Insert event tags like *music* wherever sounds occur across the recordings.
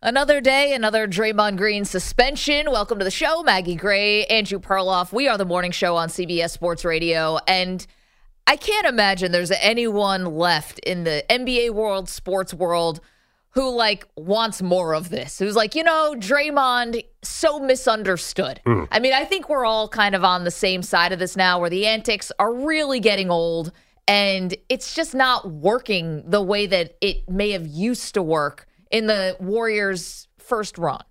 Another day, another Draymond Green suspension. Welcome to the show, Maggie Gray, Andrew Perloff. We are the morning show on CBS Sports Radio. And I can't imagine there's anyone left in the NBA world, sports world, who like wants more of this. Who's like, you know, Draymond so misunderstood. Hmm. I mean, I think we're all kind of on the same side of this now where the antics are really getting old and it's just not working the way that it may have used to work in the Warriors' first run.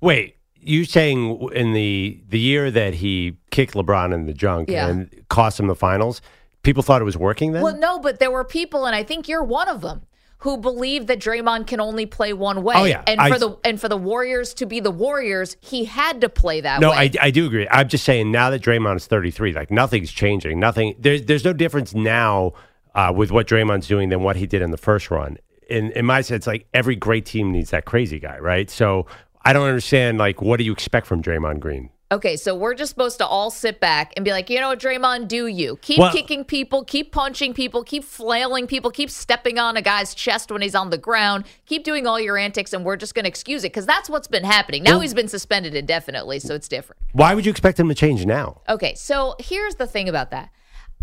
Wait, you saying in the the year that he kicked LeBron in the junk Yeah. and cost him the finals, people thought it was working then? Well, no, but there were people, and I think you're one of them, who believe that Draymond can only play one way. Oh, yeah. and I- for the and for the Warriors to be the Warriors, he had to play that no, way. I, I do agree. I'm just saying now that Draymond is 33, like nothing's changing. Nothing. There's there's no difference now uh, with what Draymond's doing than what he did in the first run. In in my sense, like every great team needs that crazy guy, right? So I don't understand. Like, what do you expect from Draymond Green? Okay, so we're just supposed to all sit back and be like, you know what, Draymond, do you keep Well- kicking people, keep punching people, keep flailing people, keep stepping on a guy's chest when he's on the ground, keep doing all your antics, and we're just going to excuse it because that's what's been happening. Now he's been suspended indefinitely, so it's different. Why would you expect him to change now? Okay, so here's the thing about that.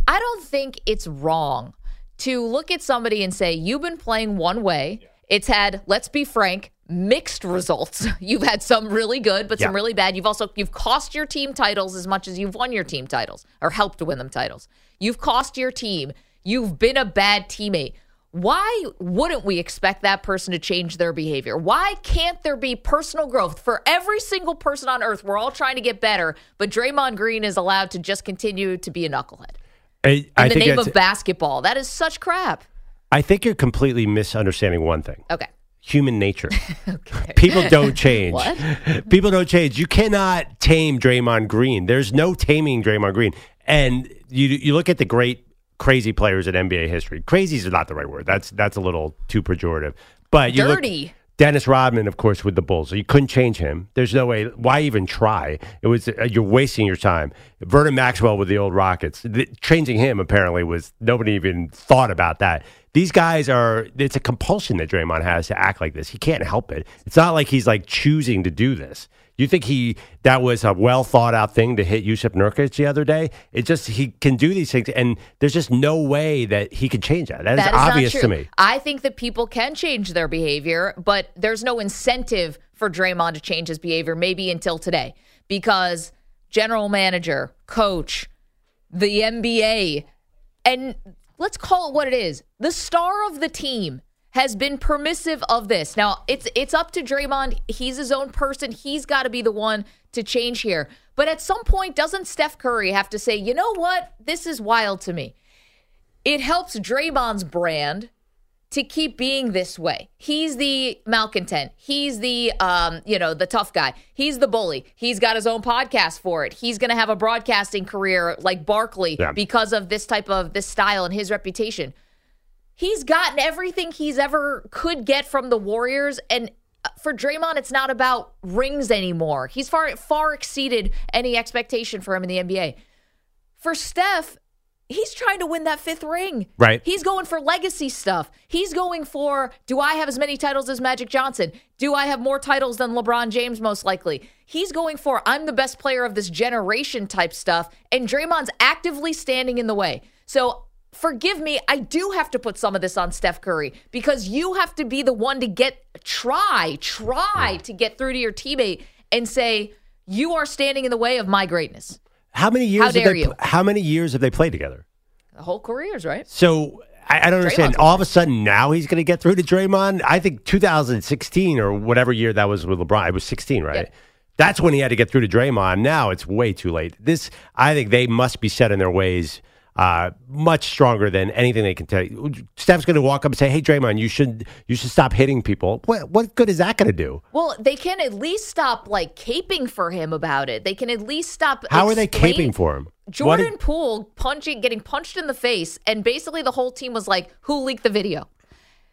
I don't think it's wrong to look at somebody and say, you've been playing one way. It's had, let's be frank, mixed results. *laughs* You've had some really good, but some really bad. You've also you've cost your team titles as much as you've won your team titles or helped to win them titles. You've cost your team. You've been a bad teammate. Why wouldn't we expect that person to change their behavior? Why can't there be personal growth for every single person on earth? We're all trying to get better, but Draymond Green is allowed to just continue to be a knucklehead I, in I the think name of basketball. That is such crap. I think you're completely misunderstanding one thing. Okay. Human nature. *laughs* okay. People don't change. *laughs* What? *laughs* People don't change. You cannot tame Draymond Green. There's no taming Draymond Green. And you you look at the great crazy players in NBA history. Crazy is not the right word. That's that's a little too pejorative. But you look- Dirty. Dennis Rodman, of course, with the Bulls. You couldn't change him. There's no way. Why even try? It was uh, you're wasting your time. Vernon Maxwell with the old Rockets. The, changing him apparently was nobody even thought about that. These guys are. It's a compulsion that Draymond has to act like this. He can't help it. It's not like he's like choosing to do this. You think he that was a well thought out thing to hit Jusuf Nurkic the other day? It just he can do these things, and there's just no way that he can change that. That is That is obvious not to me. I think that people can change their behavior, but there's no incentive for Draymond to change his behavior, maybe until today, because general manager, coach, the NBA, and let's call it what it is the star of the team has been permissive of this. Now, it's it's up to Draymond. He's his own person. He's got to be the one to change here. But at some point, doesn't Steph Curry have to say, you know what? This is wild to me. It helps Draymond's brand to keep being this way. He's the malcontent. He's the um, you know, the tough guy. He's the bully. He's got his own podcast for it. He's going to have a broadcasting career like Barkley Yeah. because of this type of this style and his reputation. He's gotten everything he's ever could get from the Warriors and uh, for Draymond it's not about rings anymore. He's far far exceeded any expectation for him in the NBA. For Steph, he's trying to win that fifth ring. Right. He's going for legacy stuff. He's going for do I have as many titles as Magic Johnson? Do I have more titles than LeBron James most likely? He's going for I'm the best player of this generation type stuff and Draymond's actively standing in the way. So forgive me, I do have to put some of this on Steph Curry because you have to be the one to get try, try to get through to your teammate and say, you are standing in the way of my greatness. How many years? How have dare they, you. How many years have they played together? The whole careers, right? So I, I don't understand. Draymond's All of a sudden, now he's going to get through to Draymond. I think 2016 or whatever year that was with LeBron. It was 16, right? Yep. That's when he had to get through to Draymond. Now it's way too late. This, I think, they must be set in their ways. Uh, much stronger than anything they can tell you. Steph's going to walk up and say, "Hey, Draymond, you should you should stop hitting people." What what good is that going to do? Well, they can at least stop like caping for him about it. They can at least stop. How are they explain- caping for him? Jordan did- Poole punching, getting punched in the face, and basically the whole team was like, "Who leaked the video?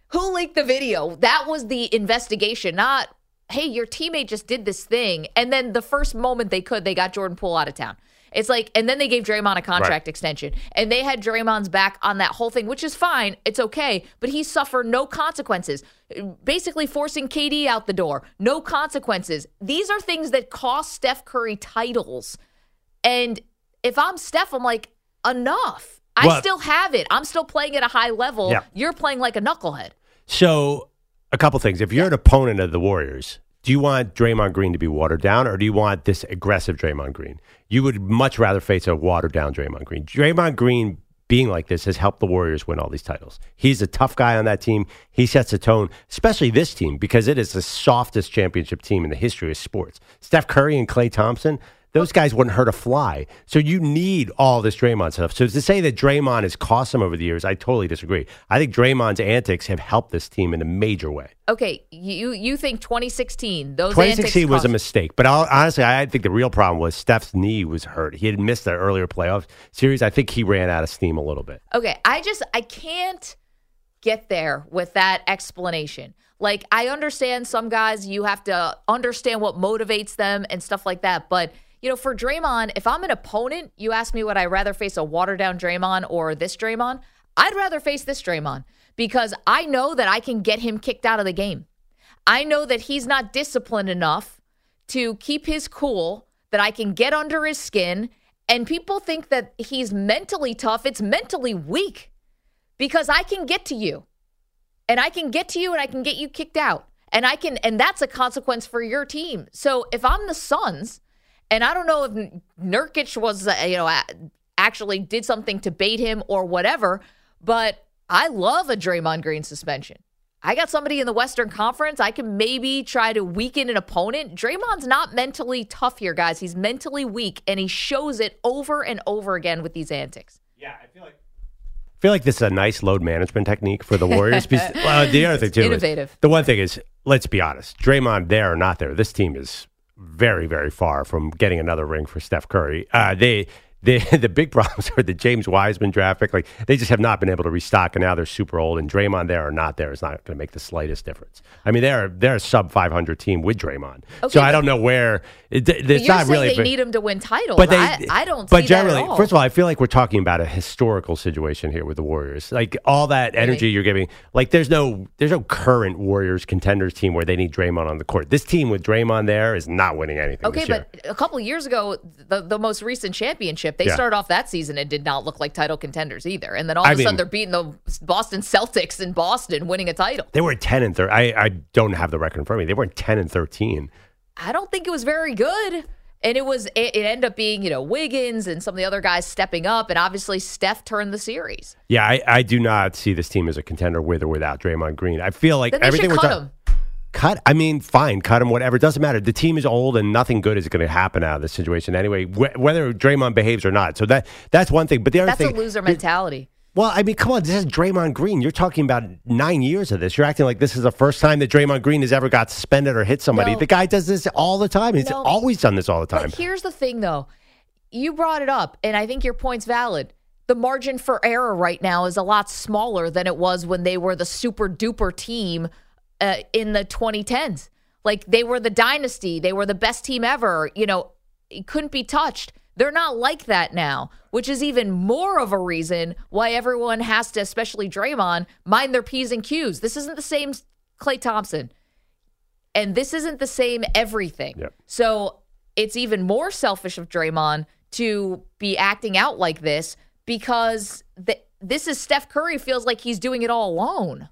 Who leaked the video?" That was the investigation, not, "Hey, your teammate just did this thing," and then the first moment they could, they got Jordan Poole out of town. It's like, and then they gave Draymond a contract Right. extension, and they had Draymond's back on that whole thing, which is fine. It's okay, but he suffered no consequences. Basically, forcing KD out the door, no consequences. These are things that cost Steph Curry titles. And if I'm Steph, I'm like, enough. I Well- still have it. I'm still playing at a high level. Yeah. You're playing like a knucklehead. So, a couple things. If you're an opponent of the Warriors, do you want Draymond Green to be watered down, or do you want this aggressive Draymond Green? You would much rather face a watered down Draymond Green. Draymond Green being like this has helped the Warriors win all these titles. He's a tough guy on that team. He sets a tone, especially this team, because it is the softest championship team in the history of sports. Steph Curry and Klay Thompson. Those guys wouldn't hurt a fly. So you need all this Draymond stuff. So to say that Draymond has cost them over the years, I totally disagree. I think Draymond's antics have helped this team in a major way. Okay, you you think 2016 those 2016 antics was a mistake, but I'll, honestly, I think the real problem was Steph's knee was hurt. He had missed the earlier playoff series. I think he ran out of steam a little bit. Okay, I just I can't get there with that explanation. Like I understand some guys you have to understand what motivates them and stuff like that, but you know, for Draymond, if I'm an opponent, you ask me would I rather face a watered down Draymond or this Draymond? I'd rather face this Draymond because I know that I can get him kicked out of the game. I know that he's not disciplined enough to keep his cool, that I can get under his skin. And people think that he's mentally tough. It's mentally weak because I can get to you and I can get to you and I can get you kicked out. And I can, and that's a consequence for your team. So if I'm the Suns, and I don't know if Nurkic was, uh, you know, actually did something to bait him or whatever, but I love a Draymond Green suspension. I got somebody in the Western Conference. I can maybe try to weaken an opponent. Draymond's not mentally tough here, guys. He's mentally weak, and he shows it over and over again with these antics. Yeah, I feel like I feel like this is a nice load management technique for the Warriors. because, *laughs* well, the other thing too, is- innovative. the one thing is, let's be honest, Draymond there or not there, this team is very, very far from getting another ring for Steph Curry. Uh, they. *laughs* The, the big problems are the James Wiseman draft pick. Like they just have not been able to restock, and now they're super old. And Draymond there or not there is not going to make the slightest difference. I mean, they're they're a sub five hundred team with Draymond. Okay, so I don't know where it, it's But you're not saying really. they need him to win titles. But they, I, I don't But see generally, that at all. first of all, I feel like we're talking about a historical situation here with the Warriors. Like all that energy you're giving, like there's no there's no current Warriors contenders team where they need Draymond on the court. This team with Draymond there is not winning anything. Okay, but a couple years ago, the, the most recent championship, they Yeah. started off that season and did not look like title contenders either. And then all I of a sudden, they're beating the Boston Celtics in Boston, winning a title. they were ten and thirteen. I I don't have the record in front of me. They were ten and thirteen. I don't think it was very good. And it was it, it ended up being, you know, Wiggins and some of the other guys stepping up, and obviously Steph turned the series. Yeah, I, I do not see this team as a contender with or without Draymond Green. I feel like everything should we're talking. Cut. I mean, fine, cut him. Whatever. It doesn't matter. The team is old, and nothing good is going to happen out of this situation anyway. Wh- whether Draymond behaves or not. So that that's one thing. But the other That's a loser mentality. Well, I mean, come on. This is Draymond Green. You're talking about nine years of this. You're acting like this is the first time that Draymond Green has ever got suspended or hit somebody. No. The guy does this all the time. He's No. always done this all the time. But here's the thing, though. You brought it up, and I think your point's valid. The margin for error right now is a lot smaller than it was when they were the super duper team uh, in the 2010s. Like they were the dynasty, they were the best team ever. You know, it couldn't be touched. They're not like that now, which is even more of a reason why everyone has to, especially Draymond, mind their P's and Q's. This isn't the same Klay Thompson and this isn't the same everything. Yep. So it's even more selfish of Draymond to be acting out like this because th- this is Steph Curry feels like he's doing it all alone.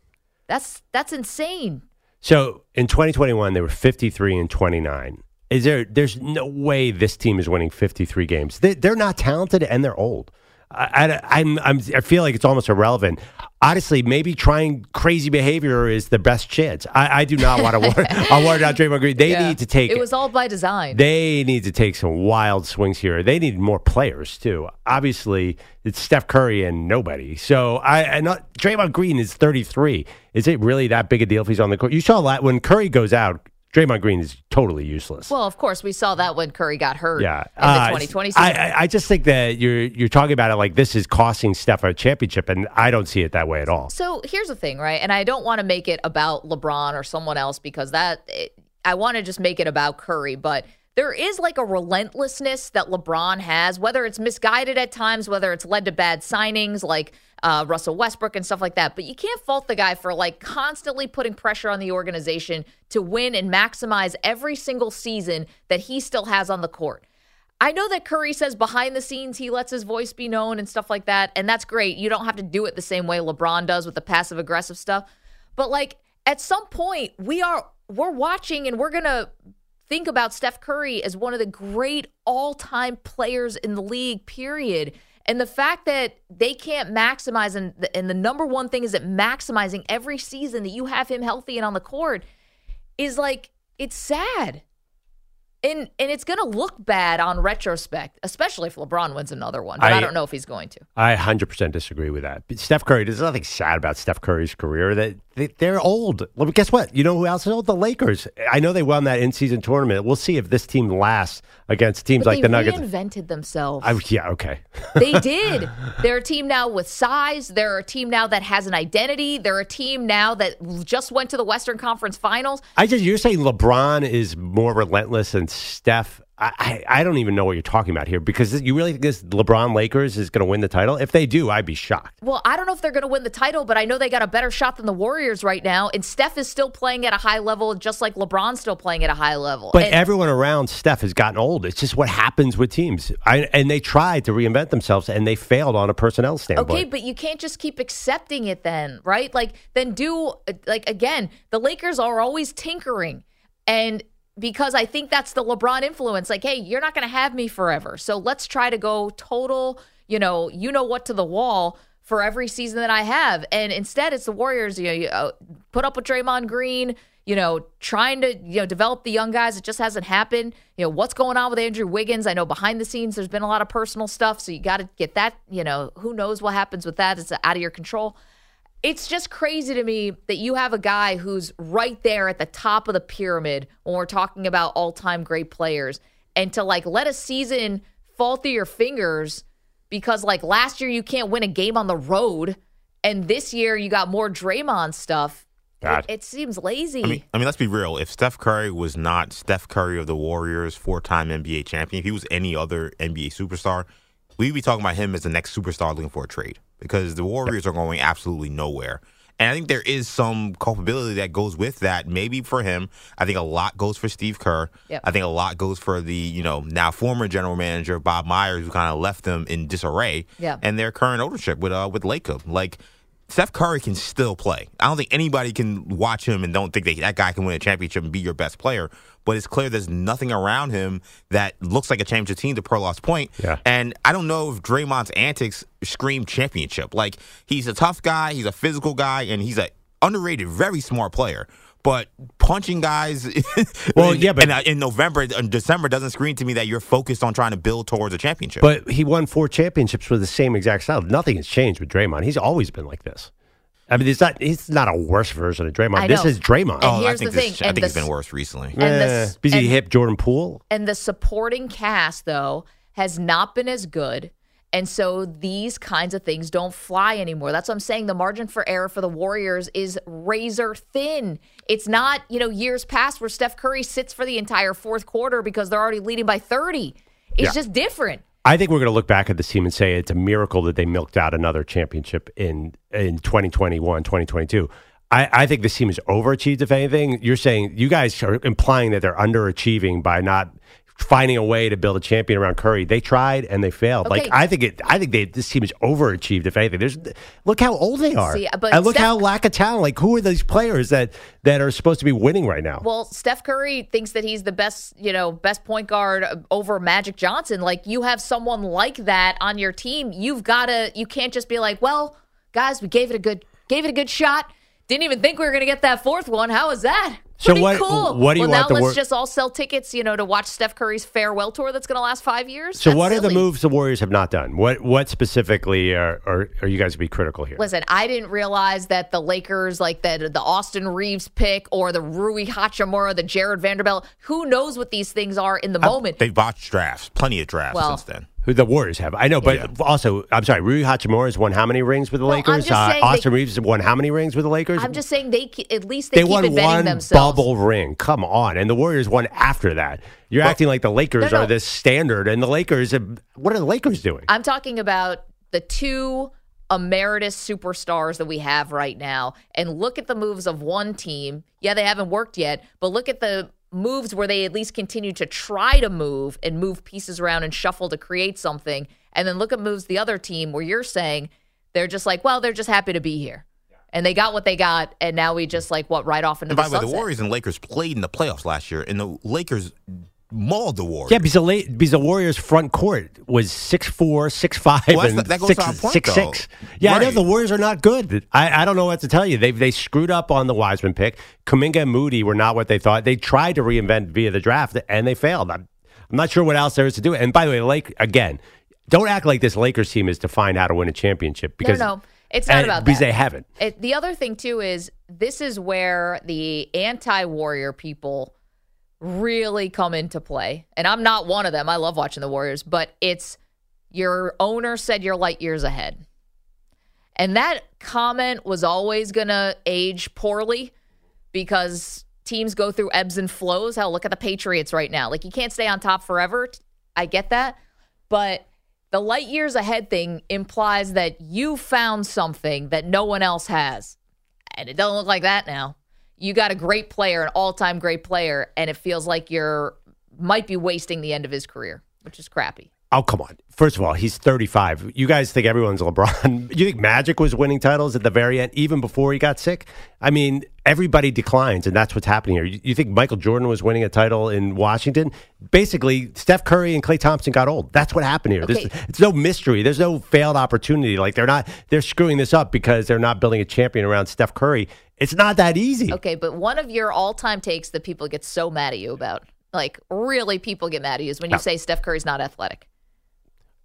That's that's insane. So in 2021, they were 53 and 29. Is there? There's no way this team is winning 53 games. They, they're not talented and they're old. I, I, I'm, I'm, I feel like it's almost irrelevant. Honestly, maybe trying crazy behavior is the best chance. I, I do not want to worry. *laughs* I worry about Draymond Green. They Yeah. need to take. It was all by design. They need to take some wild swings here. They need more players too. Obviously, it's Steph Curry and nobody. So I, I not uh, Draymond Green is 33. Is it really that big a deal if he's on the court? You saw that when Curry goes out, Draymond Green is totally useless. well, of course, we saw that when Curry got hurt. yeah, in the Uh, 2020 season. I, I, I just think that you're you're talking about it like this is costing Steph a championship, and I don't see it that way at all. So here's the thing, right? And I don't want to make it about LeBron or someone else because that it, I want to just make it about Curry, but there is like a relentlessness that LeBron has, whether it's misguided at times, whether it's led to bad signings like uh, Russell Westbrook and stuff like that. But you can't fault the guy for like constantly putting pressure on the organization to win and maximize every single season that he still has on the court. I know that Curry says behind the scenes he lets his voice be known and stuff like that, and that's great. You don't have to do it the same way LeBron does with the passive aggressive stuff. But like at some point, we are we're watching and we're gonna think about Steph Curry as one of the great all-time players in the league, period. And the fact that they can't maximize and the, and the number one thing is that maximizing every season that you have him healthy and on the court is like it's sad. And and it's going to look bad on retrospect, especially if LeBron wins another one. But I, I- don't know if he's going to. I 100% disagree with that. But Steph Curry, there's nothing sad about Steph Curry's career. That they, they're old. Well, guess what? You know who else is old? The Lakers. I know they won that in-season tournament. We'll see if this team lasts against teams But like the Nuggets. They reinvented themselves. I, yeah, okay. *laughs* they did. They're a team now with size. They're a team now that has an identity. They're a team now that just went to the Western Conference Finals. I just you're saying LeBron is more relentless than Steph. I, I, I don't even know what you're talking about here because you really think this LeBron Lakers is going to win the title? If they do, I'd be shocked. Well, I don't know if they're going to win the title, but I know they got a better shot than the Warriors right now. And Steph is still playing at a high level, just like LeBron's still playing at a high level. But And- everyone around Steph has gotten old. It's just what happens with teams. I, and they tried to reinvent themselves and they failed on a personnel standpoint. Okay, but you can't just keep accepting it then, right? Like then do uh, like again, the Lakers are always tinkering. And because I think that's the LeBron influence, like, hey, you're not going to have me forever. So let's try to go total, you know, you know what to the wall for every season that I have. And instead it's the Warriors, you know, you, uh, put up with Draymond Green, you know, trying to, you know, develop the young guys. It just hasn't happened. You know, what's going on with Andrew Wiggins? I know behind the scenes there's been a lot of personal stuff, so you got to get that, you know, who knows what happens with that? It's out of your control. It's just crazy to me that you have a guy who's right there at the top of the pyramid when we're talking about all-time great players and to like let a season fall through your fingers because like last year you can't win a game on the road and this year you got more Draymond stuff. It, God. it seems lazy. I mean, I mean, let's be real. If Steph Curry was not Steph Curry of the Warriors, four-time NBA champion, if he was any other NBA superstar, we'd be talking about him as the next superstar looking for a trade because the Warriors are going absolutely nowhere. And I think there is some culpability that goes with that. Maybe for him, I think a lot goes for Steve Kerr. Yep. I think a lot goes for the you know now former general manager Bob Myers, who kind of left them in disarray. Yeah. And their current ownership with uh with Lacob, like. Steph Curry can still play. I don't think anybody can watch him and don't think that that guy can win a championship and be your best player. But it's clear there's nothing around him that looks like a championship team. To Perloff's point, Yeah. and I don't know if Draymond's antics scream championship. Like he's a tough guy, he's a physical guy, and he's a underrated, very smart player. But punching guys, *laughs* Well, in, yeah, but- in, uh, in November, and December doesn't scream to me that you're focused on trying to build towards a championship. But he won four championships with the same exact style. Nothing has changed with Draymond. He's always been like this. I mean, it's not. He's not a worse version of Draymond. This is Draymond. And oh, I here's think the this, thing, I and think it's the been worse recently. and the Eh, s- because he and- hit Jordan Poole. and the supporting cast though has not been as good and so these kinds of things don't fly anymore that's what i'm saying the margin for error for the warriors is razor thin it's not you know years past where steph curry sits for the entire fourth quarter because they're already leading by 30 it's Yeah. just different I think we're going to look back at this team and say it's a miracle that they milked out another championship in in 2021, 2022. I, I think this team is overachieved. If anything, you're saying you guys are implying that they're underachieving by not finding a way to build a champion around Curry. They tried and they failed. Okay. Like I think it. I think they this team is overachieved. If anything, there's look how old they are. See, but and look Steph- how lack of talent. Like who are these players that that are supposed to be winning right now? Well, Steph Curry thinks that he's the best, you know, best point guard uh, over Magic Johnson. Like you have someone like that on your team, you've got to you can't just be like, "Well, guys, we gave it a good gave it a good shot. Didn't even think we were going to get that fourth one. How was that?" So what- cool. what do you well, want now the let's wor- just all sell tickets, you know, to watch Steph Curry's farewell tour that's going to last 5 years? so That's what are the moves the Warriors have not done? What what specifically are are, are you guys to be critical here? Listen, I didn't realize that the Lakers, like the the Austin Reaves pick or the Rui Hachimura, the Jarred Vanderbilt, who knows what these things are in the moment? They've botched drafts, plenty of drafts Well, since then. Who the Warriors have? I know, but Yeah. also I'm sorry. Rui Hachimura has won how many rings with the No, I'm Lakers? just saying uh, Austin they- Reaves has won how many rings with the Lakers? I'm just saying they at least they, they keep won one themselves. bubble ring. Come on, and the Warriors won after that. You're acting like the Lakers No, no. are this standard, and the Lakers. Have, what are the Lakers doing? I'm talking about the two emeritus superstars that we have right now, and look at the moves of one team. Yeah, they haven't worked yet, but look at the moves where they at least continue to try to move and move pieces around and shuffle to create something, and then look at moves the other team where you're saying they're just like, well, they're just happy to be here. And they got what they got, and now we just like what right off into And the by the way, the. Warriors and Lakers played in the playoffs last year, and the Lakers mauled the Warriors. yeah, because the, because the Warriors' front court was six four, six five, Well, that's- and that goes six, to our point, six, though. six. Yeah, I know the Warriors are not good. I, I don't know what to tell you. They they screwed up on the Wiseman pick. Kuminga and Moody were not what they thought. They tried to reinvent via the draft, and they failed. I'm, I'm not sure what else there is to do. And by the way, Lake again, don't act like this Lakers team is to find how to win a championship because no, it's not and- about because that. they haven't. It, the other thing too is this is where the anti-warrior people really come into play. And I'm not one of them. I love watching the Warriors, but it's your owner said you're light years ahead. And that comment was always going to age poorly because teams go through ebbs and flows. Hell, look at the Patriots right now. Like you can't stay on top forever. I get that. But the light years ahead thing implies that you found something that no one else has. And it doesn't look like that now. You got a great player, an all-time great player, and it feels like you're might be wasting the end of his career, which is crappy. Oh, come on. First of all, he's 35. You guys think everyone's LeBron. *laughs* You think Magic was winning titles at the very end, even before he got sick? I mean, everybody declines, and that's what's happening here. You, you think Michael Jordan was winning a title in Washington? Basically, Steph Curry and Klay Thompson got old. That's what happened here. Okay. This, it's no mystery. There's no failed opportunity. Like, they're not, they're screwing this up because they're not building a champion around Steph Curry. It's not that easy. Okay, but one of your all-time takes that people get so mad at you about, like really people get mad at you, is when you No. say Steph Curry's not athletic.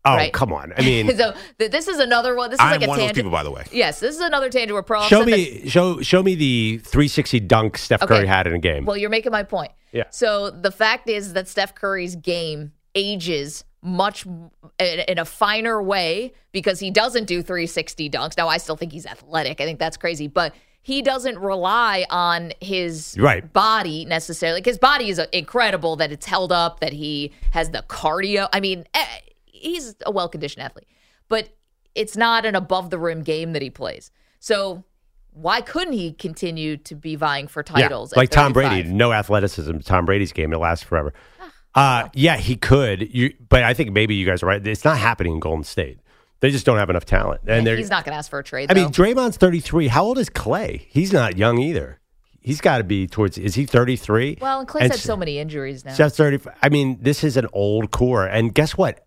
Oh, right? come on. I mean, *laughs* so th- this is another one. This is I'm like a one of those tangent. people, by the way. Yes, this is another tangent where Pearl show said that- me, show, show me the 360 dunk Steph Okay. Curry had in a game. Well, you're making my point. Yeah. So the fact is that Steph Curry's game ages much in in a finer way because he doesn't do 360 dunks. Now, I still think he's athletic. I think that's crazy, but he doesn't rely on his Right. body necessarily. His body is uh, incredible that it's held up, that he has the cardio. I mean, eh, he's a well conditioned athlete, but it's not an above the rim game that he plays. So why couldn't he continue to be vying for titles? at like Tom Brady, no athleticism. Tom Brady's game it lasts forever. Uh, yeah, he could. You, but I think maybe you guys are right. It's not happening in Golden State. They just don't have enough talent, and Yeah, he's not going to ask for a trade. I mean. Draymond's thirty three. How old is Klay? He's not young either. He's got to be towards. Is he thirty three? well, and Klay's had so many injuries now. Steph's 30. I mean, this is an old core. And guess what?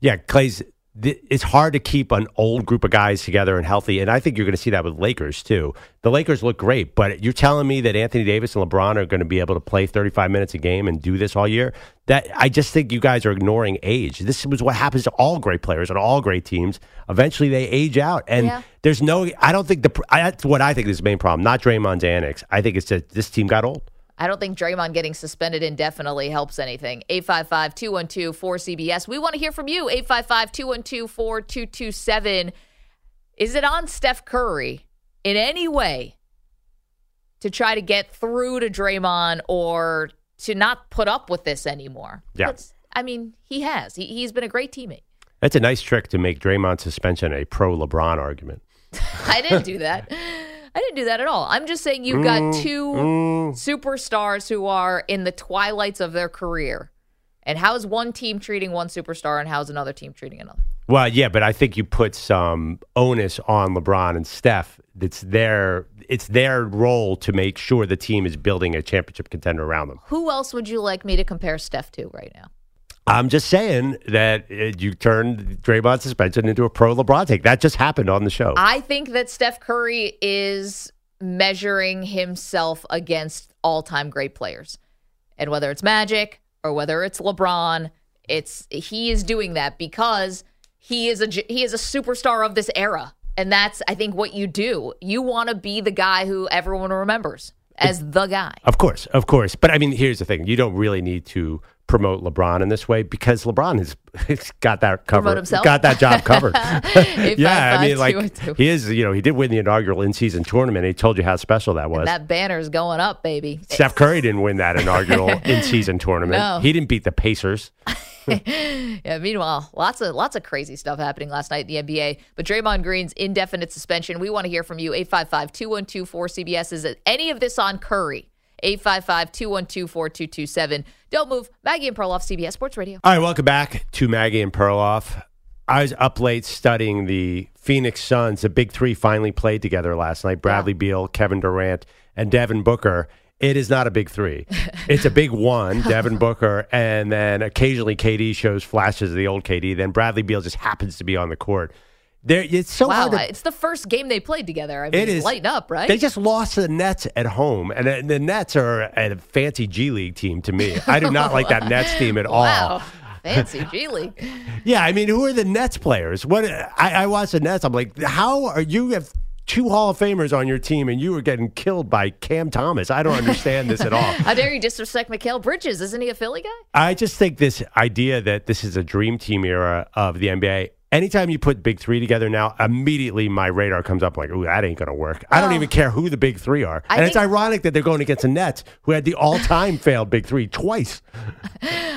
Yeah, Klay's. Th- It's hard to keep an old group of guys together and healthy. And I think you're going to see that with Lakers, too. The Lakers look great, but you're telling me that Anthony Davis and LeBron are going to be able to play 35 minutes a game and do this all year? That I just think you guys are ignoring age. This was what happens to all great players and all great teams. Eventually, they age out. And Yeah. there's no, I don't think the, I, that's what I think is the main problem. Not Draymond's annex. I think it's that this team got old. I don't think Draymond getting suspended indefinitely helps anything. 855 212 4CBS. We want to hear from you. 855 212 4227. Is it on Steph Curry in any way to try to get through to Draymond or to not put up with this anymore? Yeah. That's- I mean, he has. He, he's been a great teammate. That's a nice trick to make Draymond's suspension a pro LeBron argument. *laughs* I didn't do that. *laughs* I didn't do that at all. I'm just saying you've got mm, two mm. superstars who are in the twilights of their career. And how is one team treating one superstar and how is another team treating another? Well, yeah, but I think you put some onus on LeBron and Steph. It's their it's their role to make sure the team is building a championship contender around them. Who else would you like me to compare Steph to right now? I'm just saying that uh, you turned Draymond suspension into a pro LeBron take. That just happened on the show. I think that Steph Curry is measuring himself against all time great players. And whether it's Magic or whether it's LeBron, it's he is doing that because he is a he is a superstar of this era. And that's I think what you do. You want to be the guy who everyone remembers as the guy. Of course, of course. But I mean, here's the thing: you don't really need to promote LeBron in this way because LeBron has *laughs* has got that covered, got that job *laughs* covered. Yeah, I mean, two, like two. he is. You know, he did win the inaugural in-season tournament. He told you how special that was. That banner's going up, baby. Steph *laughs* Curry didn't win that inaugural in-season tournament. No. He didn't beat the Pacers. Yeah, meanwhile, lots of lots of crazy stuff happening last night in the NBA. But Draymond Green's indefinite suspension. We want to hear from you. 855-212-4CBS. Is any of this on Curry? 855-212-4227. Don't move. Maggie and Perloff, CBS Sports Radio. All right, welcome back to Maggie and Perloff. I was up late studying the Phoenix Suns. The big three finally played together last night Bradley Beal, Kevin Durant, and Devin Booker. It is not a big three. *laughs* It's a big one, Devin *laughs* Booker, and then occasionally KD shows flashes of the old KD. Then Bradley Beal just happens to be on the court. There, it's so Wow, hard to it's the first game they played together. I mean, it is lighten up, right? They just lost to the Nets at home, and the, Nets are a fancy G League team to me. I do not like that *laughs* Nets team at all. wow. Fancy G League. *laughs* Yeah, I mean, who are the Nets players? What I, I watch the Nets. I'm like, how are you have two Hall of Famers on your team, and you were getting killed by Cam Thomas? I don't understand this at all. *laughs* How dare you disrespect Mikal Bridges? Isn't he a Philly guy? I just think this idea that this is a dream team era of the NBA. Anytime you put big three together now, immediately my radar comes up like, ooh, that ain't going to work. I don't Oh. even care who the big three are. I and it's think- ironic that they're going against the Nets, who had the *laughs* all time failed big three twice. *laughs*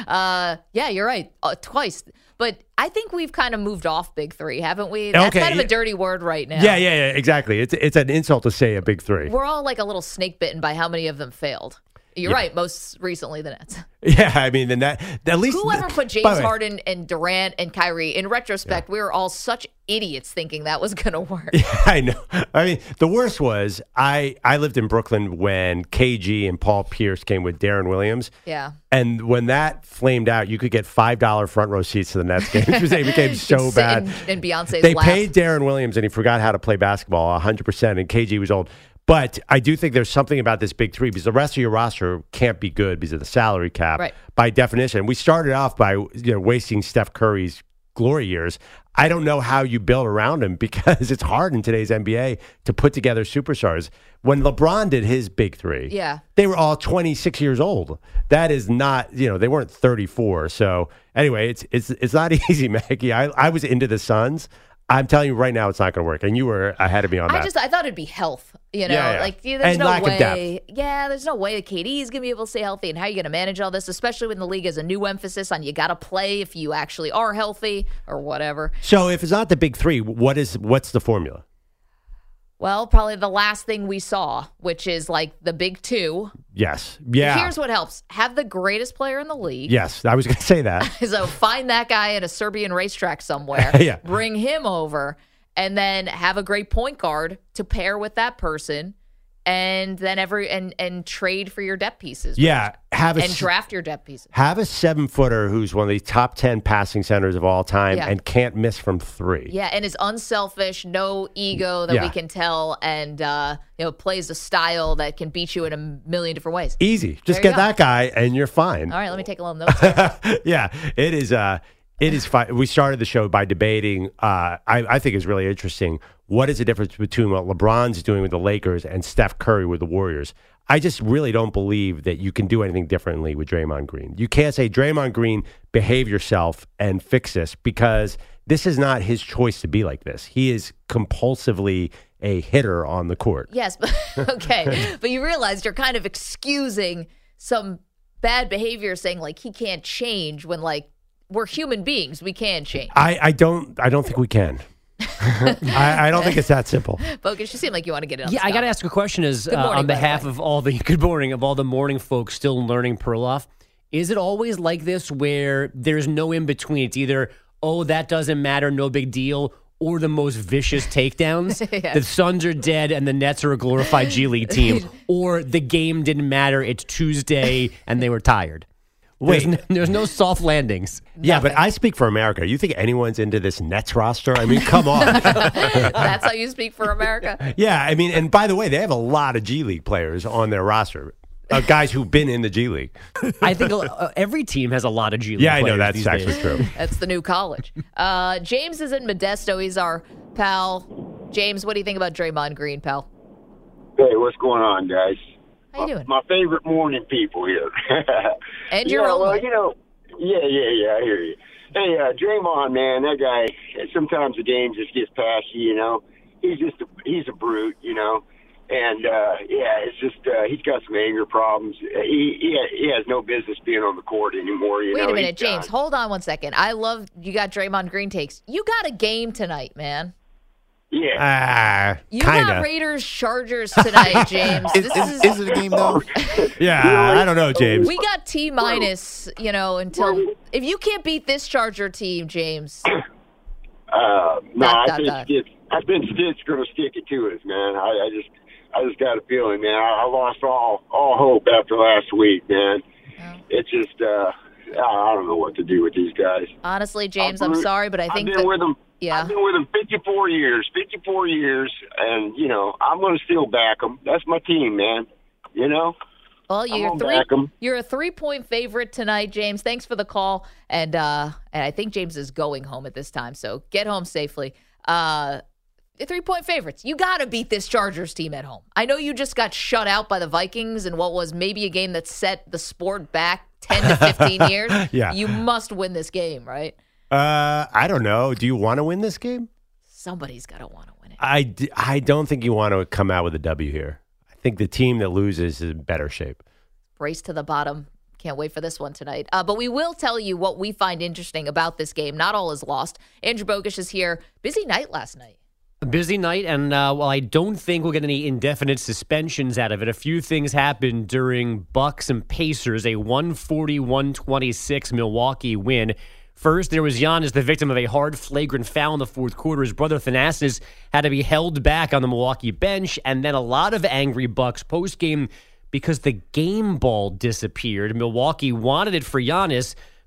Uh, yeah, you're right. Uh, twice. But I think we've kind of moved off Big Three, haven't we? That's Okay, kind of yeah. a dirty word right now. Yeah, yeah, yeah, exactly. It's, it's an insult to say a big three. We're all like a little snake bitten by how many of them failed. You're right. Most recently, the Nets. *laughs* Yeah, I mean, the net, at least. Whoever put James the Harden and Durant and Kyrie, in retrospect, we were all such idiots thinking that was going to work. *laughs* Yeah, I know. I mean, the worst was I I lived in Brooklyn when KG and Paul Pierce came with Deron Williams. Yeah. And when that flamed out, you could get five dollar front row seats to the Nets game because they became *laughs* so bad. in- in Beyonce's they lap. paid Deron Williams and he forgot how to play basketball 100 percent, and KG was old. But I do think there's something about this big three because the rest of your roster can't be good because of the salary cap Right. by definition. We started off by you know wasting Steph Curry's glory years. I don't know how you build around him *laughs* because it's hard in today's NBA to put together superstars. When LeBron did his big three, Yeah. they were all 26 years old. That is not, you know, they weren't 34. So anyway, it's it's it's not *laughs* easy, Maggie. I, I was into the Suns. I'm telling you right now, it's not going to work. And you were ahead of me on that. I just I thought it'd be health. You know, Yeah, yeah. like yeah, there's And no way. Yeah, there's no way that KD is gonna be able to stay healthy. And how are you gonna manage all this, especially when the league has a new emphasis on you got to play if you actually are healthy or whatever. so if it's not the big three, what is what's the formula? Well, probably the last thing we saw, which is like the big two. Yes, yeah, Here's what helps: have the greatest player in the league. yes. I was going to say that. *laughs* So find that guy at a Serbian racetrack somewhere. *laughs* Yeah. Bring him over, and then have a great point guard to pair with that person, and then every and and trade for your depth pieces. Yeah, have a and draft your depth pieces. have a seven footer who's one of the top ten passing centers of all time Yeah. and can't miss from three. Yeah, and is unselfish, no ego that we can tell, and uh, you know plays a style that can beat you in a million different ways. Easy. Just There get that guy and you're fine. All right, let me take a little *laughs* note. here. yeah, it is. Uh, it is fine. We started the show by debating. Uh, I, I think is really interesting. What is the difference between what LeBron's doing with the Lakers and Steph Curry with the Warriors? I just really don't believe that you can do anything differently with Draymond Green. You can't say Draymond Green, behave yourself and fix this because this is not his choice to be like this. He is compulsively a hitter on the court. Yes, but *laughs* okay. *laughs* but you realize you're kind of excusing some bad behavior, saying like he can't change when like we're human beings, we can change. I, I don't. I don't think we can. *laughs* I, I don't think it's that simple. Focus. You seem like you want to get it. On Yeah, I got to ask a question. Is Good uh, on behalf of all the *laughs* good morning of all the morning folks still learning Perloff. Is it always like this where there's no in between? It's either, oh, that doesn't matter, no big deal, or the most vicious takedowns. *laughs* The Suns are dead and the Nets are a glorified G League team, or the game didn't matter, it's Tuesday and they were tired. There's Wait. no, there's no soft landings. Yeah, but I speak for America. You think anyone's into this Nets roster? I mean, come on. *laughs* That's how you speak for America. yeah, I mean, and by the way, they have a lot of G League players on their roster, uh, guys who've been in the G League. I think uh, every team has a lot of G League Yeah, I know that's these actually days. true. That's the new college. Uh, James is in Modesto. He's our pal. James, what do you think about Draymond Green, pal? Hey, what's going on, guys? How you doing? My favorite morning people here. *laughs* And your yeah, own well, you know, yeah, yeah, yeah, I hear you. Hey, uh, Draymond, man, that guy. Sometimes the game just gets past you. You know, he's just a, he's a brute. You know, and uh, yeah, it's just uh, he's got some anger problems. He he, he has no business being on the court anymore. You Wait know, a minute, James. Hold on one second. I love you got Draymond Green takes. You got a game tonight, man. Yeah. Ah, You kind got. Raiders Chargers tonight, *laughs* James. Is, this is, is, is it a game though? *laughs* Yeah, I don't know, James. we got T minus, you know, until if you can't beat this Charger team, James. *clears throat* Uh, no, Dot, I dot, think dot. Skid's, I think Skid's going to stick it to us, man. I, I just, I just got a feeling, man. I, I lost all, all hope after last week, man. It's just, uh, I don't know what to do with these guys. Honestly, James, I've I'm sorry, but I think I've been that, with them. yeah. I've been with them 54 years, 54 years, and you know I'm going to still back them. That's my team, man. You know. Well, I'm you're three. You're a three point favorite tonight, James. Thanks for the call, and uh, and I think James is going home at this time, so get home safely. Uh, three point favorites. You got to beat this Chargers team at home. I know you just got shut out by the Vikings in what was maybe a game that set the sport back ten to fifteen *laughs* years. Yeah. you must win this game, right? Uh, I don't know. Do you want to win this game? Somebody's got to want to win it. I, d- I don't think you want to come out with a W here. I think the team that loses is in better shape. race to the bottom. Can't wait for this one tonight. Uh, but we will tell you what we find interesting about this game. Not all is lost. Andrew Bogusch is here. Busy night last night. A busy night, and uh, while I don't think we'll get any indefinite suspensions out of it, a few things happened during Bucks and Pacers, a 140-126 Milwaukee win. First, there was Giannis, the victim of a hard, flagrant foul in the fourth quarter. His brother Thanasis had to be held back on the Milwaukee bench, and then a lot of angry Bucks post-game because the game ball disappeared. Milwaukee wanted it for Giannis,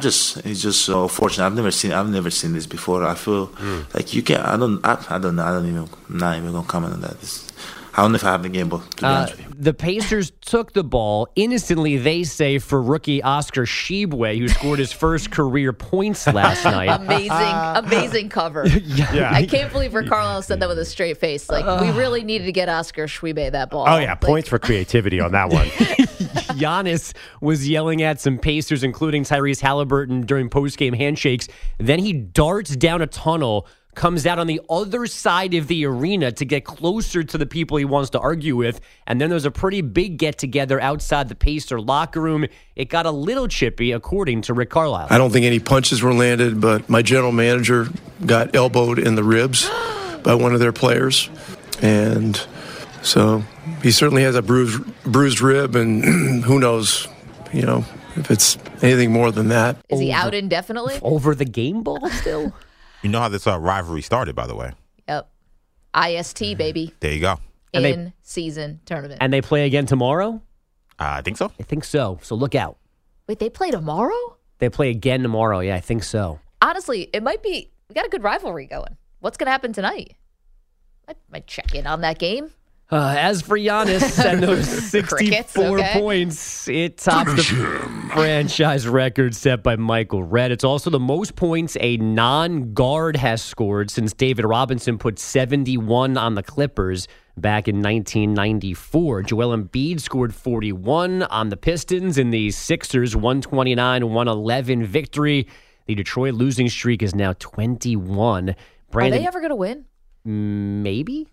Just it's just so fortunate. I've never seen I've never seen this before. I feel like you can't. I don't. I, I don't know. I don't even. I'm not even gonna comment on that. This, I don't know if I have the game, but to be Uh, honest with you. the Pacers *laughs* took the ball innocently, they say, for rookie Oscar Tshiebwe, who scored his first *laughs* career points last night. Amazing, *laughs* amazing cover. Yeah. I can't believe Rick Carlisle said that with a straight face. Like we really needed to get Oscar Tshiebwe that ball. Oh yeah, Like, points for creativity on that one. Giannis was yelling at some Pacers, including Tyrese Halliburton, during post-game handshakes. Then he darts down a tunnel, comes out on the other side of the arena to get closer to the people he wants to argue with. And then there's a pretty big get-together outside the Pacer locker room. It got a little chippy, according to Rick Carlisle. I don't think any punches were landed, but my general manager got elbowed in the ribs *gasps* by one of their players. And so he certainly has a bruised, bruised rib, and *clears throat* who knows, you know, if it's anything more than that. Is he out indefinitely? *laughs* Over the game ball still? You know how this uh, rivalry started, by the way. Yep. IST, baby. There you go. And they- In season tournament. And they play again tomorrow? Uh, I think so. I think so. So look out. Wait, they play tomorrow? They play again tomorrow. Yeah, I think so. Honestly, it might be. We got a good rivalry going. What's going to happen tonight? I might check in on that game. Uh, as for Giannis *laughs* and those Crickets, 64 okay. points, it tops the franchise record set by Michael Redd. It's also the most points a non guard has scored since David Robinson put 71 on the Clippers back in 1994. Joel Embiid scored 41 on the Pistons in the Sixers 129 111 victory. The Detroit losing streak is now 21. Are they ever going to win? maybe?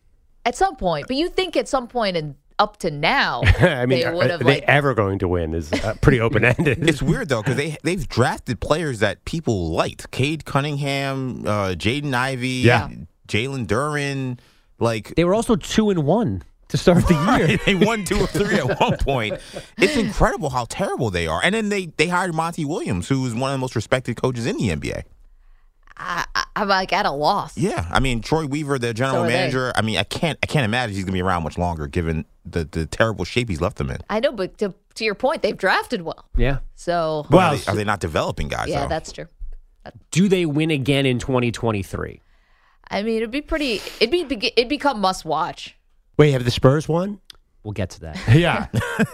At some point. But you think at some point and up to now, *laughs* I mean, they are, would are have they like. ever going to win is uh, pretty *laughs* open ended. It's weird though because they they've drafted players that people liked: Cade Cunningham, uh, Jaden Ivey, Yeah. Jalen Duren. Like They were also 2 and 1 to start the year. they won two or three at *laughs* one point. It's incredible how terrible they are. And then they they hired Monty Williams, who is one of the most respected coaches in the NBA. I, I, I'm like at a loss. Yeah, I mean Troy Weaver, the general So are they. manager. I mean, I can't I can't imagine he's gonna be around much longer, given the the terrible shape he's left them in. I know, but to, to your point, they've drafted well. Yeah. So, Well, are they, are they not developing guys? yeah, though? that's true. Do they win again in 2023? I mean, it'd be pretty. It'd be it'd become must watch. Wait, have the Spurs won? We'll get to that. *laughs* Yeah.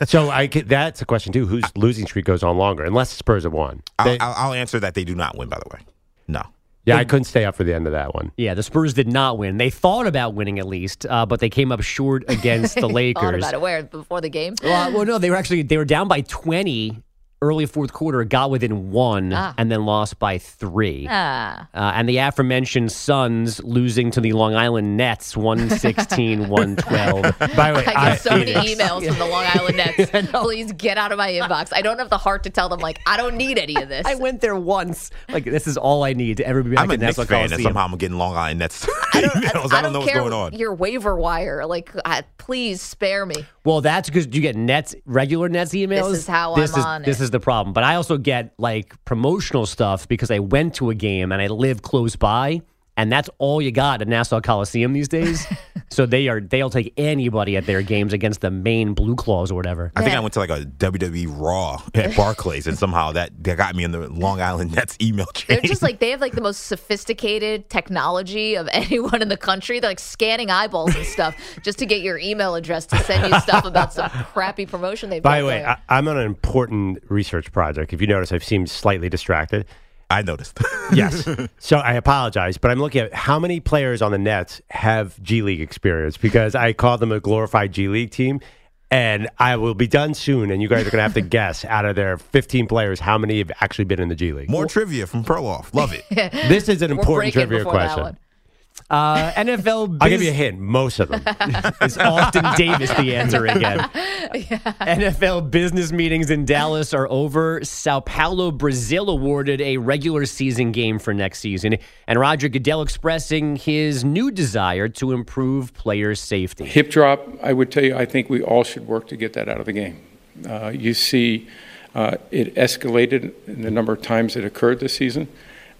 so I get, that's a question too. Whose losing streak goes on longer? Unless the Spurs have won. They- I'll, I'll answer that they do not win. By the way, no. Yeah, I couldn't stay up for the end of that one. Yeah, the Spurs did not win. They thought about winning at least, uh, but they came up short against the *laughs* Lakers. Thought Lakers. about it where before the game. Well, well, no, they were actually they were down by 20 early fourth quarter, got within one, Ah. and then lost by three. Ah, Uh, and the aforementioned Suns losing to the Long Island Nets 116 *laughs* 112. By the way, I get so many Phoenix- emails from the Long Island Nets. *laughs* Please get out of my inbox. I don't have the heart to tell them like I don't need any of this. I went there once. Like, this is all I need to ever be back I'm a at Knicks Nassau fan, and somehow I'm getting Long Island Nets I don't, *laughs* emails. I, don't know what's care going on. your waiver wire. Like, uh, please spare me. Well, that's because you get Nets regular Nets emails. This is how this I'm is, on This it. is the problem. But I also get like promotional stuff because I went to a game and I live close by, and that's all you got at Nassau Coliseum these days. *laughs* so they are they'll take anybody at their games against the main Blue Claws or whatever. I think I went to like a WWE Raw at *laughs* Barclays, and somehow that, that got me in the Long Island Nets email chain. They're just like they have like the most *laughs* sophisticated technology of anyone in the country. They're like scanning eyeballs and stuff just to get your email address to send you stuff about some crappy promotion they've By the way, going. I, I'm on an important research project. If you notice, I've seemed slightly distracted. I noticed. *laughs* Yes. so I apologize, but I'm looking at how many players on the Nets have G League experience because I call them a glorified G League team. And I will be done soon, and you guys are going to have to guess *laughs* out of their 15 players how many have actually been in the G League. More trivia from Perloff. Love it. *laughs* This is an We're important breaking trivia before that question. one. Uh, NFL. *laughs* I'll give you a hint. Most of them. *laughs* Is Austin Davis the answer again? *laughs* NFL business meetings in Dallas are over. Sao Paulo, Brazil awarded a regular season game for next season, and Roger Goodell expressing his new desire to improve player safety. Hip drop, I would tell you, I think we all should work to get that out of the game. Uh, you see, uh, it escalated in the number of times it occurred this season.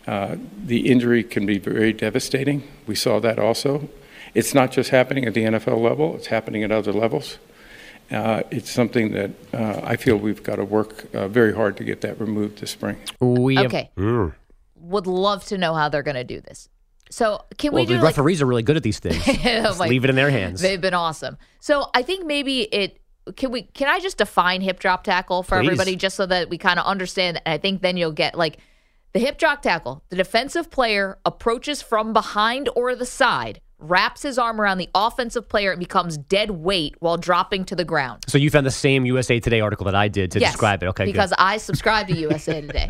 Uh, the injury can be very devastating. We saw that also. It's not just happening at the NFL level, it's happening at other levels. Uh, it's something that uh, I feel we've got to work uh, very hard to get that removed this spring. We Okay. Mm. Would love to know how they're going to do this. So can well, we do the like referees are really good at these things. *laughs* Just Like, leave it in their hands. They've been awesome. So I think maybe it can we can I just define hip drop tackle for Please. everybody just so that we kind of understand and I think then you'll get like the hip drop tackle, the defensive player approaches from behind or the side, wraps his arm around the offensive player and becomes dead weight while dropping to the ground. So you found the same USA Today article that I did to Yes, describe it. Okay, because good. I subscribe to USA *laughs* Today,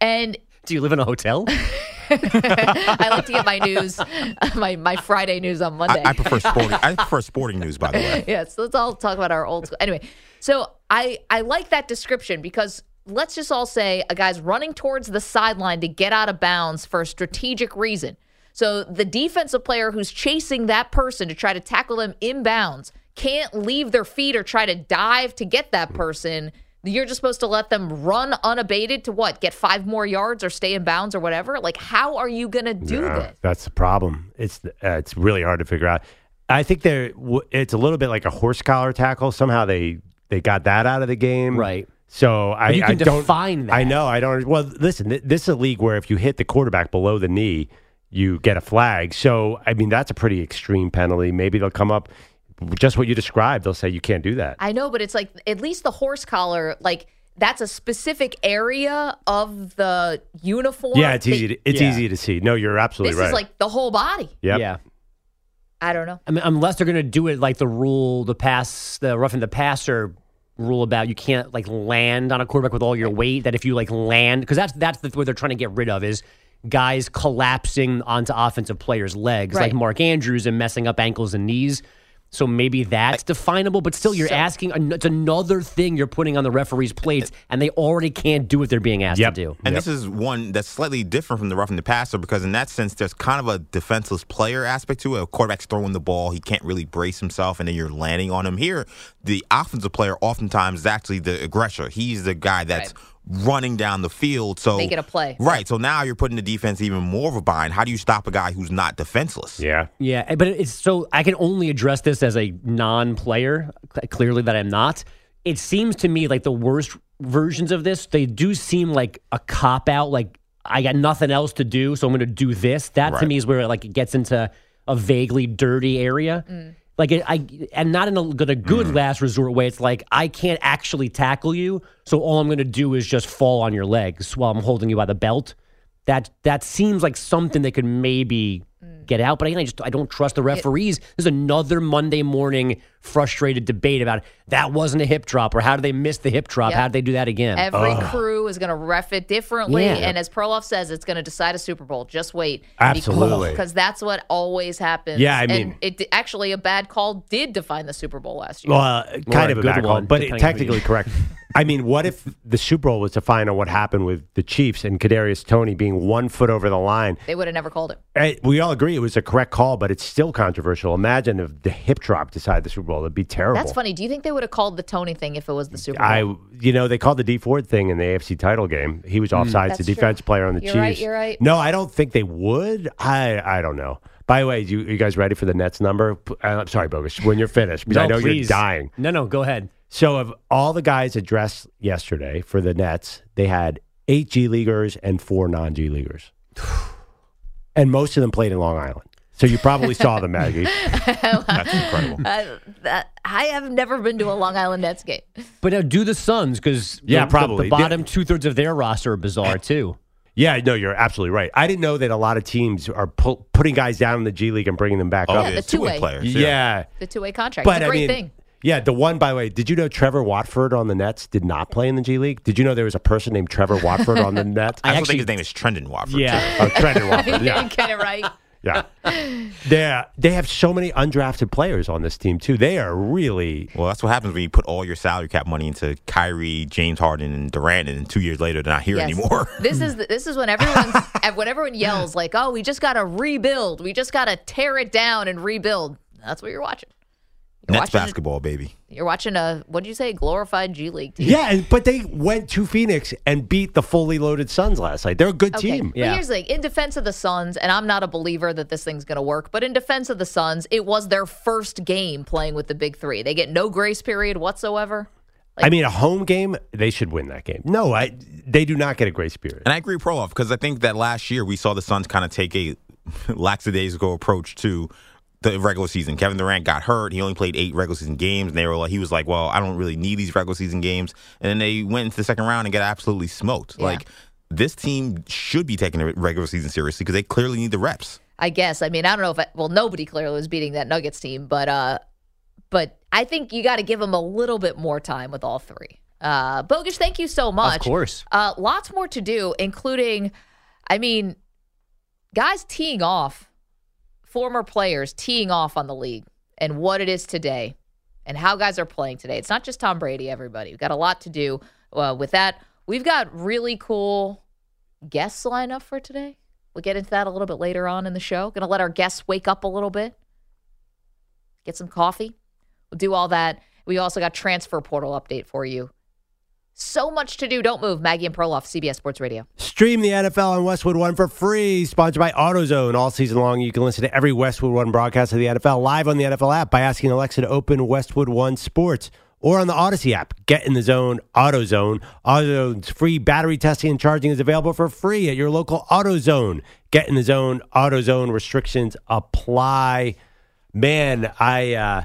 and Do you live in a hotel? *laughs* I like to get my news, *laughs* my my Friday news on Monday. I, I prefer sporting. I prefer sporting news, by the way. yes, let's all talk about our old school. Anyway, so I I like that description because let's just all say a guy's running towards the sideline to get out of bounds for a strategic reason. So the defensive player who's chasing that person to try to tackle them inbounds can't leave their feet or try to dive to get that person. You're just supposed to let them run unabated to what? Get five more yards or stay in bounds or whatever? Like, how are you going to do Yeah, this? That's the problem. It's uh, it's really hard to figure out. I think there w- it's a little bit like a horse collar tackle. Somehow they they got that out of the game, Right. So I, But you I can don't define I know I don't. Well, listen, th- this is a league where if you hit the quarterback below the knee, you get a flag. So I mean that's a pretty extreme penalty. Maybe they'll come up just what you described. They'll say you can't do that. I know, but it's like at least the horse collar, like that's a specific area of the uniform. Yeah, it's that- easy. To, it's Yeah. easy to see. No, you're absolutely This right. This is like the whole body. Yep. Yeah. I don't know. I mean, unless they're going to do it like the rule, the pass, the roughing the passer rule about you can't like land on a quarterback with all your weight. That if you like land, because that's that's the, what they're trying to get rid of is guys collapsing onto offensive players' legs, like Mark Andrews and messing up ankles and knees. So maybe that's definable, but still, you're So- asking. It's another thing you're putting on the referees' plates, and they already can't do what they're being asked Yep. to do. And this is one that's slightly different from the roughing the passer because in that sense, there's kind of a defenseless player aspect to it. A quarterback's throwing the ball, he can't really brace himself, and then you're landing on him. Here, the offensive player oftentimes is actually the aggressor. He's the guy that's running down the field. So Making a play. Right. So now you're putting the defense even more of a bind. How do you stop a guy who's not defenseless? Yeah. Yeah, eh, but it's so I can only address this as a non-player. Clearly, that I'm not. It seems to me like the worst versions of this. They do seem like a cop out. Like I got nothing else to do, so I'm going to do this. That to me is where like it gets into a vaguely dirty area. Mm. Like I and not in a, good- a good mm. last resort way. It's like I can't actually tackle you, so all I'm going to do is just fall on your legs while I'm holding you by the belt. That that seems like something that could maybe mm. get out. But again, I just I don't trust the referees. There's another Monday morning frustrated debate about that wasn't a hip drop or how did they miss the hip drop? Yep. How did they do that again? Every crew is going to ref it differently. Yeah. And as Perloff says, it's going to decide a Super Bowl. Just wait. Absolutely. Because that's what always happens. Yeah, I and mean- it actually, a bad call did define the Super Bowl last year. Well, uh, kind a of a good bad call, one, but it, depending on who technically you- correct. *laughs* I mean, what if the Super Bowl was to find out what happened with the Chiefs and Kadarius Toney being one foot over the line? they would have never called it. Eh, We all agree it was a correct call, but it's still controversial. Imagine if the hip drop decided the Super Bowl; it'd be terrible. That's funny. Do you think they would have called the Toney thing if it was the Super Bowl? I, you know, they called the Dee Ford thing in the AFC title game. He was offsides, That's the true. defense player on the You're Chiefs. right, you're right. No, I don't think they would. I, I don't know. By the way, you, you guys ready for the Nets number? Uh, I'm sorry, Bogusch. When you're finished, because I know please. you're dying. No, no, go ahead. So, of all the guys addressed yesterday for the Nets, they had eight G leaguers and four non G leaguers, *sighs* and most of them played in Long Island. So you probably saw them, Maggie. *laughs* That's incredible. Uh, that, I have never been to a Long Island Nets game. But now do the Suns because Yeah, the, probably. the bottom two thirds of their roster are bizarre too. Yeah, no, you're absolutely right. I didn't know that a lot of teams are pu- putting guys down in the G League and bringing them back Oh, up. yeah, the two-way two-way. players. Yeah. The two way contract. But it's a I great mean, thing. yeah, the one, by the way, did you know Trevor Watford on the Nets did not play in the G League? Did you know there was a person named Trevor Watford on the *laughs* Nets? I, also actually- think his name is Trendon Watford. Yeah. too. Oh, Trendon *laughs* Watford, yeah. Get it right. Yeah. They they have so many undrafted players on this team too. They are really Well, that's what happens when you put all your salary cap money into Kyrie, James Harden, and Durant, and two years later they're not here Yes. anymore. *laughs* this is this is when everyone's when everyone *laughs* yells like, "Oh, we just got to rebuild. We just got to tear it down and rebuild." That's what you're watching. You're Nets watching, basketball, baby. You're watching a what did you say? Glorified G League team. Yeah, but they went to Phoenix and beat the fully loaded Suns last night. They're a good Okay, team. but here's the thing. In defense of the Suns, and I'm not a believer that this thing's going to work, but in defense of the Suns, it was their first game playing with the Big Three. They get no grace period whatsoever. I mean, a home game, they should win that game. No, I, they do not get a grace period. And I agree with Perloff because I think that last year we saw the Suns kind of take a *laughs* lackadaisical approach to the regular season. Kevin Durant got hurt. He only played eight regular season games. And they were like, he was like, well, I don't really need these regular season games. And then they went into the second round and got absolutely smoked. Yeah. Like, this team should be taking the regular season seriously because they clearly need the reps. I guess. I mean, I don't know if I, well, nobody clearly was beating that Nuggets team, but uh, but I think you got to give them a little bit more time with all three. Uh, Bogusch, thank you so much. Of course. Uh, lots more to do, including, I mean, guys teeing off, former players teeing off on the league and what it is today and how guys are playing today. It's not just Tom Brady, everybody. We've got a lot to do uh, with that. We've got really cool guests lined up for today. We'll get into that a little bit later on in the show. Going to let our guests wake up a little bit, get some coffee. We'll do all that. We also got transfer portal update for you. So much to do. Don't move. Maggie and Perloff, CBS Sports Radio. Stream the NFL on Westwood One for free. Sponsored by AutoZone. All season long, you can listen to every Westwood One broadcast of the NFL live on the NFL app by asking Alexa to open Westwood One Sports or on the Audacy app. Get in the zone, AutoZone. AutoZone's free battery testing and charging is available for free at your local AutoZone. Get in the zone, AutoZone. Restrictions apply. Man, I. Uh,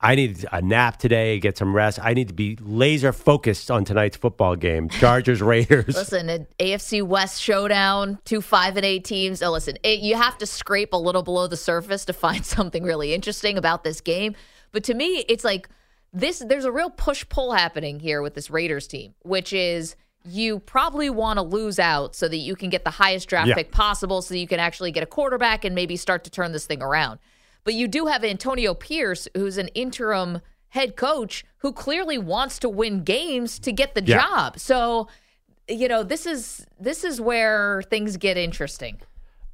I need a nap today, get some rest. I need to be laser focused on tonight's football game. *laughs* Chargers Raiders. Listen, an AFC West showdown, two five and eight teams. Oh, listen, it, you have to scrape a little below the surface to find *laughs* something really interesting about this game. But to me, it's like this. There's a real push pull happening here with this Raiders team, which is you probably want to lose out so that you can get the highest draft Yeah. pick possible, so you can actually get a quarterback and maybe start to turn this thing around. But you do have Antonio Pierce, who's an interim head coach who clearly wants to win games to get the Yeah. job. So, you know, this is this is where things get interesting.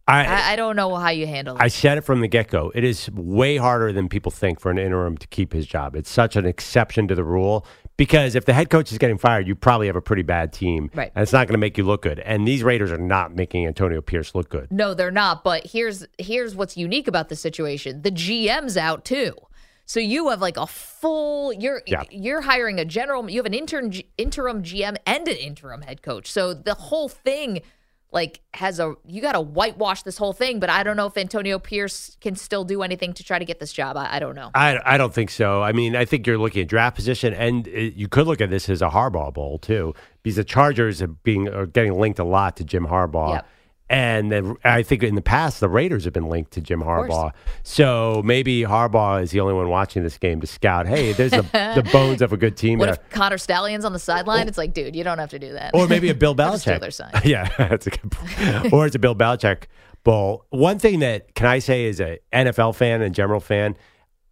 I, I, I don't know how you handle it. I said it from the get go. It is way harder than people think for an interim to keep his job. It's such an exception to the rule because if the head coach is getting fired, you probably have a pretty bad team. Right. And it's not going to make you look good. And these Raiders are not making Antonio Pierce look good. No, they're not. But here's here's what's unique about the situation: the GM's out too. So you have like a full. You're Yeah. you're hiring a general. You have an intern interim GM and an interim head coach. So the whole thing. Like has a you got to whitewash this whole thing, but I don't know if Antonio Pierce can still do anything to try to get this job. I, I don't know. I, I don't think so. I mean, I think you're looking at draft position, and it, you could look at this as a Harbaugh bowl too, because the Chargers are being are getting linked a lot to Jim Harbaugh. Yep. And then I think in the past the Raiders have been linked to Jim. Harbaugh. So maybe Harbaugh is the only one watching this game to scout. Hey, there's the, the *laughs* bones of a good team. What here. if Connor Stalions on the sideline? Oh. It's like, dude, you don't have to do that. or maybe a Bill *laughs* Or Belichick. Sign. *laughs* yeah, that's a good point. or it's a Bill Belichick bowl. One thing that can I say as a NFL fan and general fan,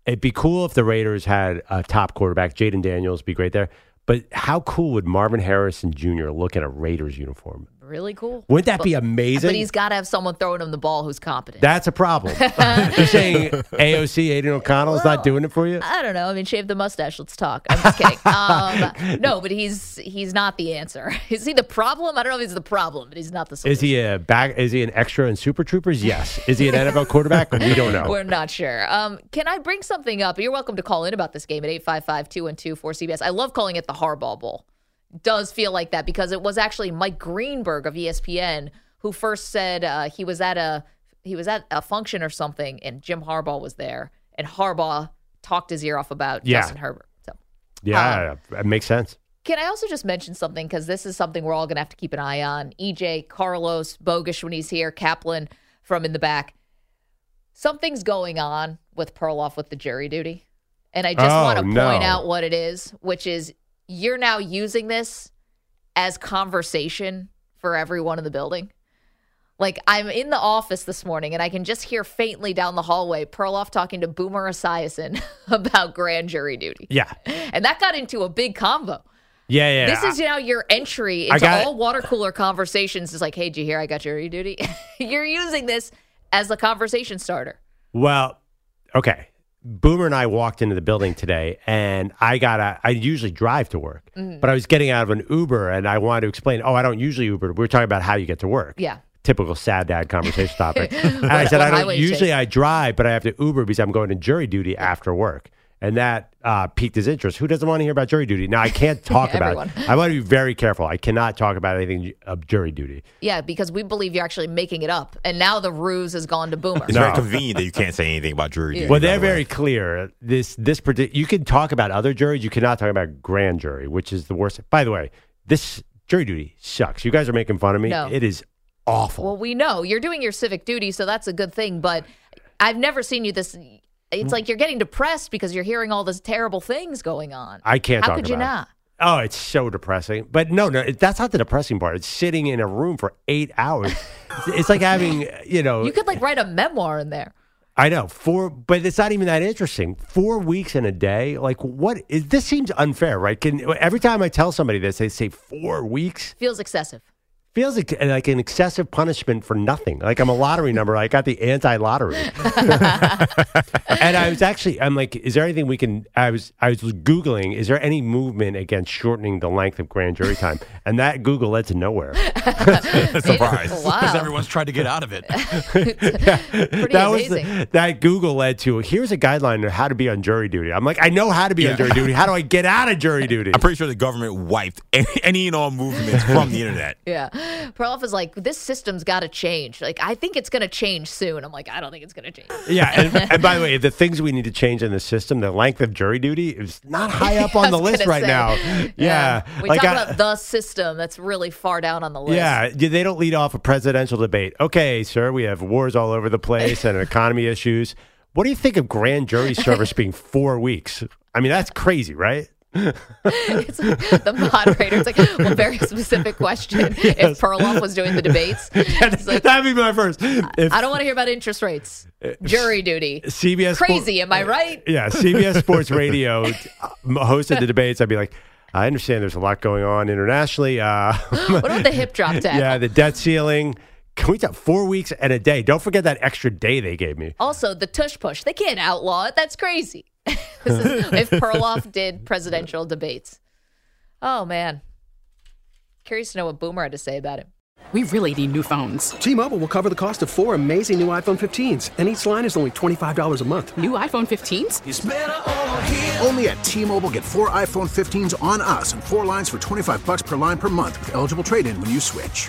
it'd be cool if the Raiders had a top quarterback. Jayden Daniels would be great there. But how cool would Marvin Harrison Jr. look in a Raiders uniform? Really cool. Wouldn't that But- be amazing? But he's got to have someone throwing him the ball who's competent. That's a problem. *laughs* You're saying AOC Aidan O'Connell is not doing it for you? I don't know. I mean, shave the mustache. Let's talk. I'm just kidding. *laughs* um, no, but he's he's not the answer. *laughs* Is he the problem? I don't know if he's the problem, but he's not the solution. Is he a back? Is he an extra in Super Troopers? Yes. Is he an NFL quarterback? We don't know. We're not sure. Um, can I bring something up? You're welcome to call in about this game at 855 212 4CBS. I love calling it the Harbaugh Bowl. Does feel like that because it was actually Mike Greenberg of ESPN who first said uh, he was at a he was at a function or something and Jim Harbaugh was there and Harbaugh talked his ear off about Yeah. Justin Herbert. So Yeah, it makes sense. Can I also just mention something? Because this is something we're all going to have to keep an eye on. EJ, Carlos, Bogusch when he's here, Kaplan from in the back. Something's going on with Perloff with the jury duty. And I just Oh, want to no. point out what it is, which is you're now using this as conversation for everyone in the building. Like I'm in the office this morning and I can just hear faintly down the hallway Perloff talking to Boomer Esiason *laughs* about grand jury duty. Yeah. *laughs* And that got into a big convo. Yeah, yeah. This is now your entry into all water cooler conversations. Is like, hey, did you hear I got jury duty? *laughs* You're using this as a conversation starter. Well, okay. Boomer and I walked into the building today, and I got a. I usually drive to work, Mhm. but I was getting out of an Uber, and I wanted to explain. Oh, I don't usually Uber. We are talking about how you get to work. Yeah. Typical sad dad conversation *laughs* topic. and I said I don't usually? I drive, but I have to Uber because I'm going to jury duty after work, and that uh, piqued his interest. Who doesn't want to hear about jury duty? Now I can't *laughs* talk about it. I want to be very careful. I cannot talk about anything of jury duty. Yeah, because we believe you're actually making it up, and now the ruse has gone to Boomer. It's very convenient that you can't say anything about jury duty. Well, they're the very clear. This this parti- you can talk about other juries. You cannot talk about grand jury, which is the worst. By the way, this jury duty sucks. You guys are making fun of me. No. It is awful. Well, we know you're doing your civic duty, so that's a good thing. But I've never seen you this. It's mm. like you're getting depressed because you're hearing all these terrible things going on. I can't How could you not? it. Oh, it's so depressing. But no, no, it- that's not the depressing part. It's sitting in a room for eight hours. it's, it's like having, you know, You could like write a memoir in there. I know four, but it's not even that interesting. Four weeks in a day, like what? Is, this seems unfair, right? Can every time I tell somebody this, they say four weeks Feels excessive. Feels like, uh, like an excessive punishment for nothing. Like I'm a lottery *laughs* number. I got the anti-lottery, *laughs* and I was actually, I'm like, is there anything we can? I was, I was googling, is there any movement against shortening the length of grand jury time? And that Google led to nowhere. *laughs* Surprise. Wow. Because everyone's tried to get out of it. Pretty that was amazing. the, that Google led to. Here's a guideline on how to be on jury duty. I'm like, I know how to be on jury duty. How do I get out of jury duty? I'm pretty sure the government wiped any, any and all movements from the internet. Yeah. *laughs* Perloff is like, this system's got to change. Like, I think it's going to change soon. I'm like, I don't think it's going to change. Yeah, and, and *laughs* by the way, the things we need to change in the system, the length of jury duty is not high up *laughs* on the list right say. now. Yeah, We like talk I- about the system that's really far down on the list. yeah, yeah, they don't lead off a presidential debate. Okay, sir, we have wars all over the place and economy issues. What do you think of grand jury service being four weeks? I mean, that's crazy, right? It's like the moderator's like, well, very specific question. If Perloff was doing the debates, *laughs* It's like, That'd be my first. If I don't want to hear about interest rates. Jury duty. CBS Crazy, am I right? Yeah, CBS Sports Radio uh, hosted the debates. I'd be like, I understand there's a lot going on internationally. Uh, *laughs* What about the hip drop tackle? yeah, the debt ceiling. Can we talk four weeks and a day? Don't forget that extra day they gave me. Also, the tush push. They can't outlaw it. That's crazy. *laughs* This is if Perloff did presidential debates. Oh, man. Curious to know what Boomer had to say about it. We really need new phones. T-Mobile will cover the cost of four amazing new iPhone 15s, and each line is only $25 a month. New iPhone 15s? Only at T-Mobile get four iPhone 15s on us and four lines for 25 bucks per line per month with eligible trade-in when you switch.